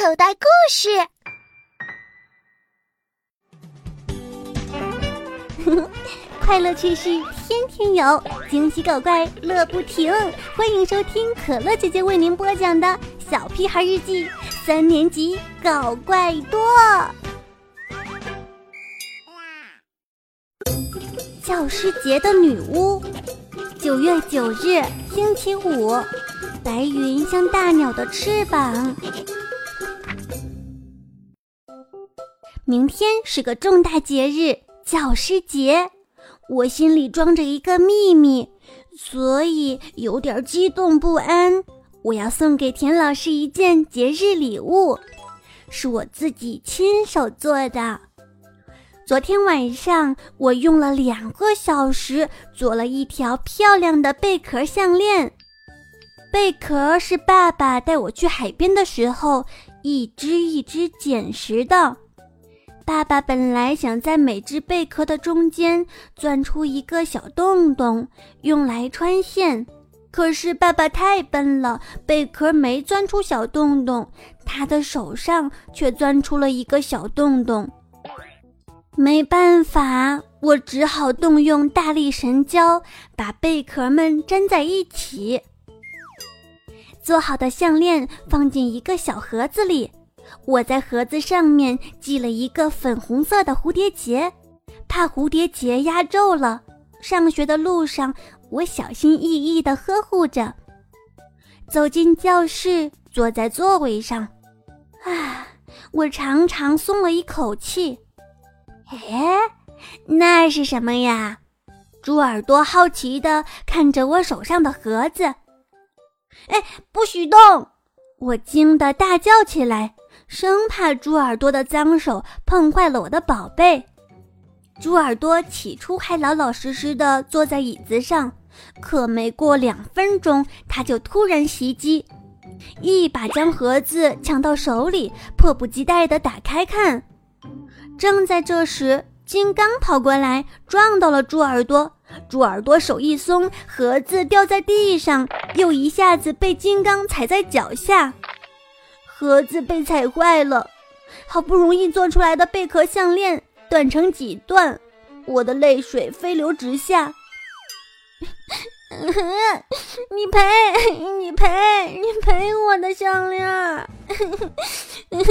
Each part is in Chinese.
口袋故事。快乐趣事天天有，惊喜搞怪乐不停。欢迎收听可乐姐姐为您播讲的《小屁孩日记》三年级搞怪多。教师节的女巫，九月九日，星期五。白云像大鸟的翅膀。明天是个重大节日——教师节，我心里装着一个秘密，所以有点激动不安。我要送给田老师一件节日礼物，是我自己亲手做的。昨天晚上，我用了两个小时做了一条漂亮的贝壳项链。贝壳是爸爸带我去海边的时候一只一只捡拾的。爸爸本来想在每只贝壳的中间钻出一个小洞洞，用来穿线，可是爸爸太笨了，贝壳没钻出小洞洞，他的手上却钻出了一个小洞洞。没办法，我只好动用大力神胶，把贝壳们粘在一起。做好的项链放进一个小盒子里，我在盒子上面系了一个粉红色的蝴蝶结，怕蝴蝶结压皱了。上学的路上，我小心翼翼地呵护着。走进教室，坐在座位上，啊，我长长松了一口气。哎，那是什么呀？猪耳朵好奇地看着我手上的盒子。哎，不许动！我惊得大叫起来，生怕猪耳朵的脏手碰坏了我的宝贝。猪耳朵起初还老老实实的坐在椅子上，可没过两分钟，他就突然袭击，一把将盒子抢到手里，迫不及待地打开看。正在这时，金刚跑过来，撞到了猪耳朵。猪耳朵手一松，盒子掉在地上，又一下子被金刚踩在脚下，盒子被踩坏了。好不容易做出来的贝壳项链断成几段，我的泪水飞流直下。你赔，你赔，你赔我的项链！你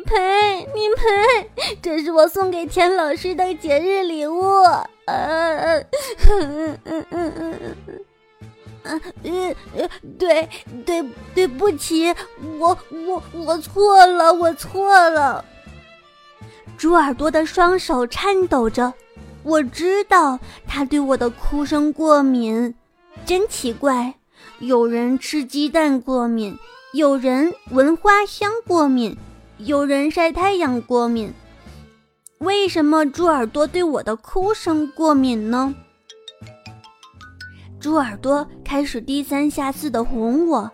赔，你赔，这是我送给田老师的节日礼物。呃，嗯嗯嗯嗯嗯，嗯对对对不起，我我我错了，我错了。猪耳朵的双手颤抖着。我知道他对我的哭声过敏，真奇怪。有人吃鸡蛋过敏，有人闻花香过敏，有人晒太阳过敏。为什么猪耳朵对我的哭声过敏呢？猪耳朵开始低三下四的哄我：“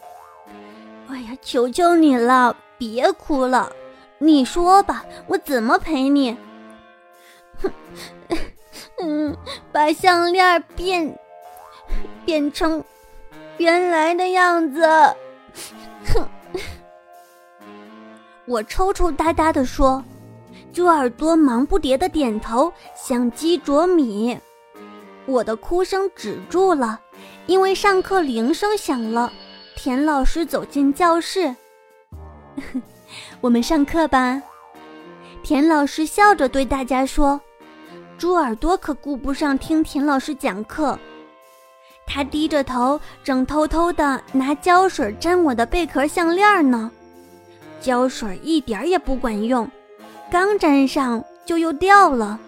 哎呀，求求你了，别哭了！你说吧，我怎么陪你？”哼。嗯，把项链变变成原来的样子。哼，我抽抽搭搭的说，猪耳朵忙不迭的点头，像鸡啄米。我的哭声止住了，因为上课铃声响了。田老师走进教室，我们上课吧。田老师笑着对大家说。猪耳朵可顾不上听田老师讲课，他低着头，正偷偷地拿胶水粘我的贝壳项链呢。胶水一点也不管用，刚粘上就又掉了。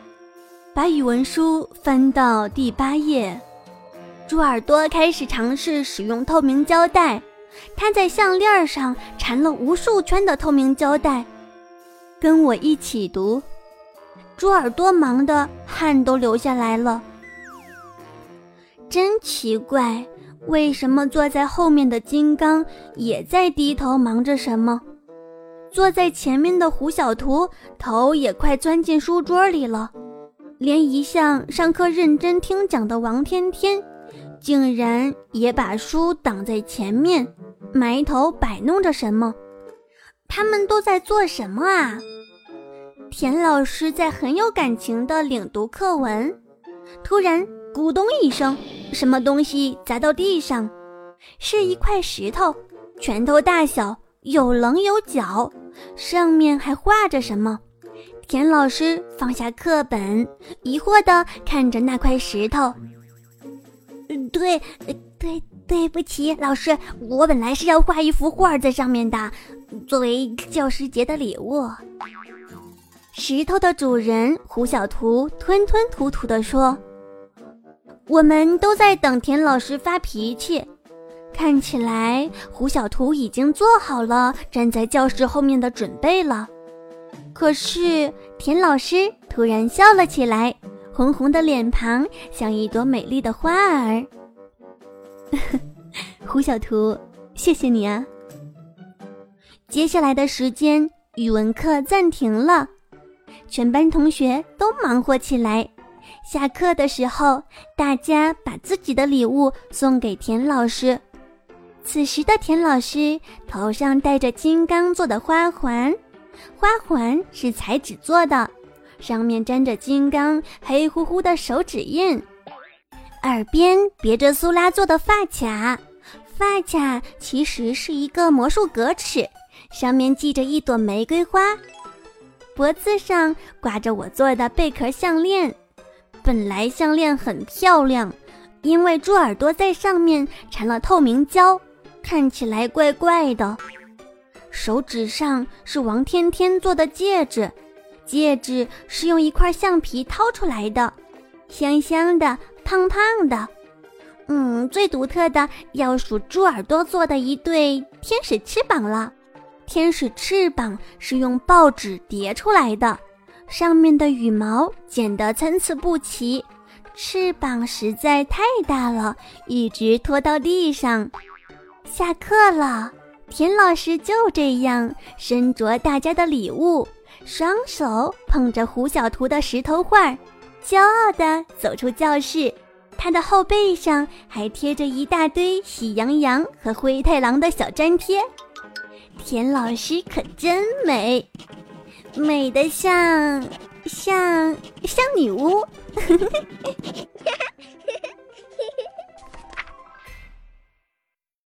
把语文书翻到第八页，猪耳朵开始尝试使用透明胶带，他在项链上缠了无数圈的透明胶带，跟我一起读。猪耳朵忙得汗都流下来了，真奇怪，为什么坐在后面的金刚也在低头忙着什么？坐在前面的胡小图头也快钻进书桌里了，连一向上课认真听讲的王天天，竟然也把书挡在前面，埋头摆弄着什么。他们都在做什么啊？田老师在很有感情地领读课文，突然咕咚一声，什么东西砸到地上，是一块石头，拳头大小，有棱有角，上面还画着什么。田老师放下课本，疑惑地看着那块石头。对，对，对不起，老师，我本来是要画一幅画在上面的，作为教师节的礼物。石头的主人胡小图吞吞吐吐地说：“我们都在等田老师发脾气，看起来胡小图已经做好了站在教室后面的准备了。”可是田老师突然笑了起来，红红的脸庞像一朵美丽的花儿。胡小图，谢谢你啊！接下来的时间，语文课暂停了，全班同学都忙活起来。下课的时候，大家把自己的礼物送给田老师。此时的田老师头上戴着金刚做的花环，花环是彩纸做的，上面沾着金刚黑乎乎的手指印。耳边别着苏拉做的发卡，发卡其实是一个魔术格尺，上面系着一朵玫瑰花。脖子上挂着我做的贝壳项链，本来项链很漂亮，因为猪耳朵在上面缠了透明胶，看起来怪怪的。手指上是王天天做的戒指，戒指是用一块橡皮掏出来的，香香的。胖胖的，嗯，最独特的要数猪耳朵做的一对天使翅膀了。天使翅膀是用报纸叠出来的，上面的羽毛剪得参差不齐，翅膀实在太大了，一直拖到地上。下课了，田老师就这样身着大家的礼物，双手捧着胡小图的石头画。骄傲地走出教室，他的后背上还贴着一大堆喜羊羊和灰太狼的小粘贴。田老师可真美，美得像像像女巫。